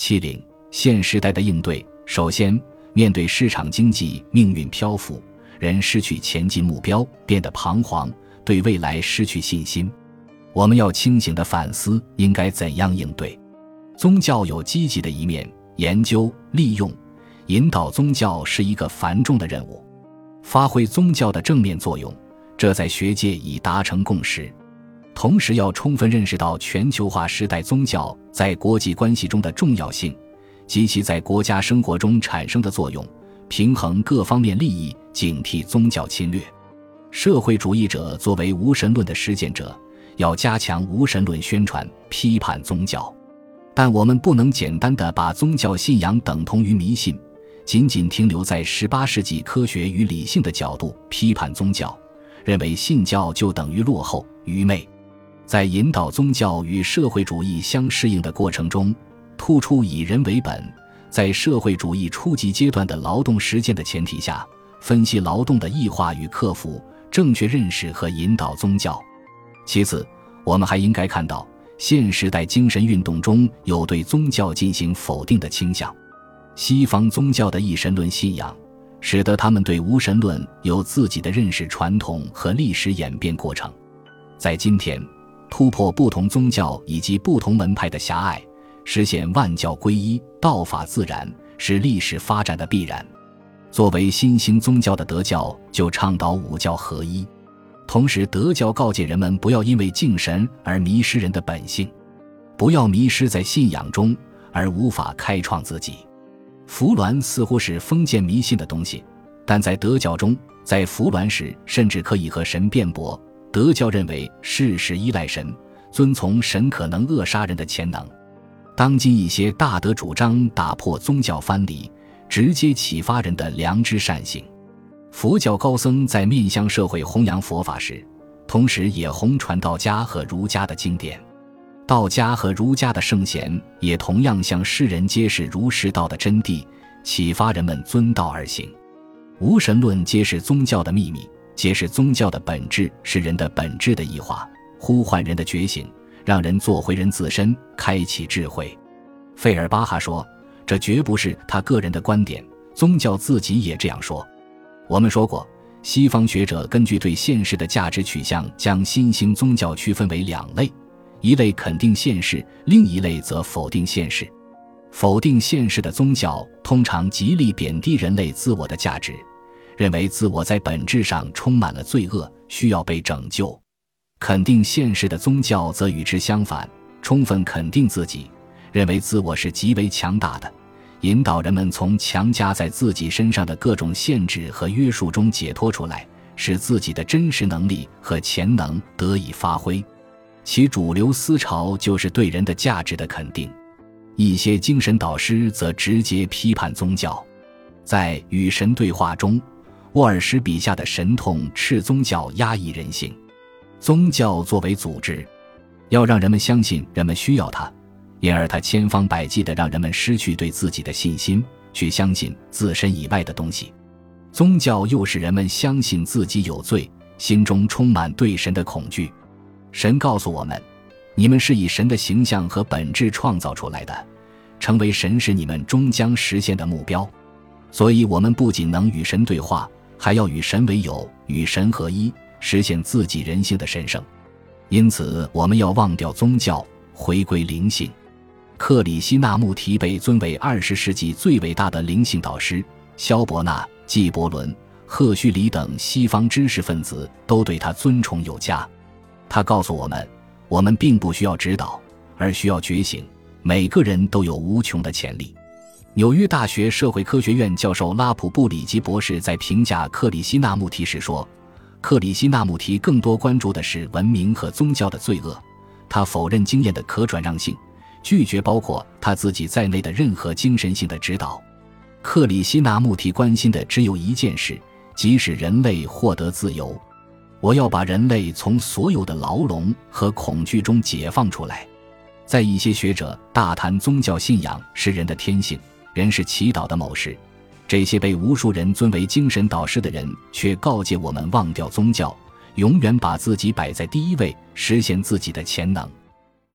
七零现时代的应对，首先面对市场经济命运漂浮，人失去前进目标，变得彷徨，对未来失去信心。我们要清醒地反思，应该怎样应对。宗教有积极的一面，研究、利用、引导宗教是一个繁重的任务。发挥宗教的正面作用，这在学界已达成共识。同时，要充分认识到全球化时代宗教在国际关系中的重要性及其在国家生活中产生的作用，平衡各方面利益，警惕宗教侵略。社会主义者作为无神论的实践者，要加强无神论宣传，批判宗教。但我们不能简单的把宗教信仰等同于迷信，仅仅停留在十八世纪科学与理性的角度批判宗教，认为信教就等于落后、愚昧。在引导宗教与社会主义相适应的过程中，突出以人为本，在社会主义初级阶段的劳动实践的前提下，分析劳动的异化与克服，正确认识和引导宗教。其次，我们还应该看到。现时代精神运动中有对宗教进行否定的倾向，西方宗教的一神论信仰，使得他们对无神论有自己的认识传统和历史演变过程。在今天，突破不同宗教以及不同门派的狭隘，实现万教归一、道法自然，是历史发展的必然。作为新兴宗教的德教，就倡导五教合一。同时，德教告诫人们不要因为敬神而迷失人的本性，不要迷失在信仰中而无法开创自己。服鸾似乎是封建迷信的东西，但在德教中，在服鸾时甚至可以和神辩驳。德教认为事事依赖神，遵从神可能扼杀人的潜能。当今一些大德主张打破宗教藩篱，直接启发人的良知善行。佛教高僧在面向社会弘扬佛法时，同时也弘传道家和儒家的经典。道家和儒家的圣贤也同样向世人揭示儒释道的真谛，启发人们遵道而行。无神论揭示宗教的秘密，揭示宗教的本质是人的本质的异化，呼唤人的觉醒，让人做回人自身，开启智慧。费尔巴哈说：“这绝不是他个人的观点，宗教自己也这样说。”我们说过，西方学者根据对现实的价值取向，将新兴宗教区分为两类：一类肯定现实，另一类则否定现实。否定现实的宗教通常极力贬低人类自我的价值，认为自我在本质上充满了罪恶，需要被拯救；肯定现实的宗教则与之相反，充分肯定自己，认为自我是极为强大的。引导人们从强加在自己身上的各种限制和约束中解脱出来，使自己的真实能力和潜能得以发挥。其主流思潮就是对人的价值的肯定。一些精神导师则直接批判宗教。在《与神对话》中，沃尔什笔下的神痛斥宗教压抑人性。宗教作为组织，要让人们相信人们需要它。因而，他千方百计地让人们失去对自己的信心，去相信自身以外的东西。宗教又使人们相信自己有罪，心中充满对神的恐惧。神告诉我们：“你们是以神的形象和本质创造出来的，成为神是你们终将实现的目标。”所以，我们不仅能与神对话，还要与神为友，与神合一，实现自己人性的神圣。因此，我们要忘掉宗教，回归灵性。克里希那穆提被尊为二十世纪最伟大的灵性导师，萧伯纳、纪伯伦、赫胥黎等西方知识分子都对他尊崇有加。他告诉我们：我们并不需要指导，而需要觉醒。每个人都有无穷的潜力。纽约大学社会科学院教授拉普布里吉博士在评价克里希那穆提时说：“克里希那穆提更多关注的是文明和宗教的罪恶，他否认经验的可转让性。”拒绝包括他自己在内的任何精神性的指导。克里希那穆提关心的只有一件事，即使人类获得自由。我要把人类从所有的牢笼和恐惧中解放出来。在一些学者大谈宗教信仰是人的天性，人是祈祷的某事，这些被无数人尊为精神导师的人，却告诫我们忘掉宗教，永远把自己摆在第一位，实现自己的潜能。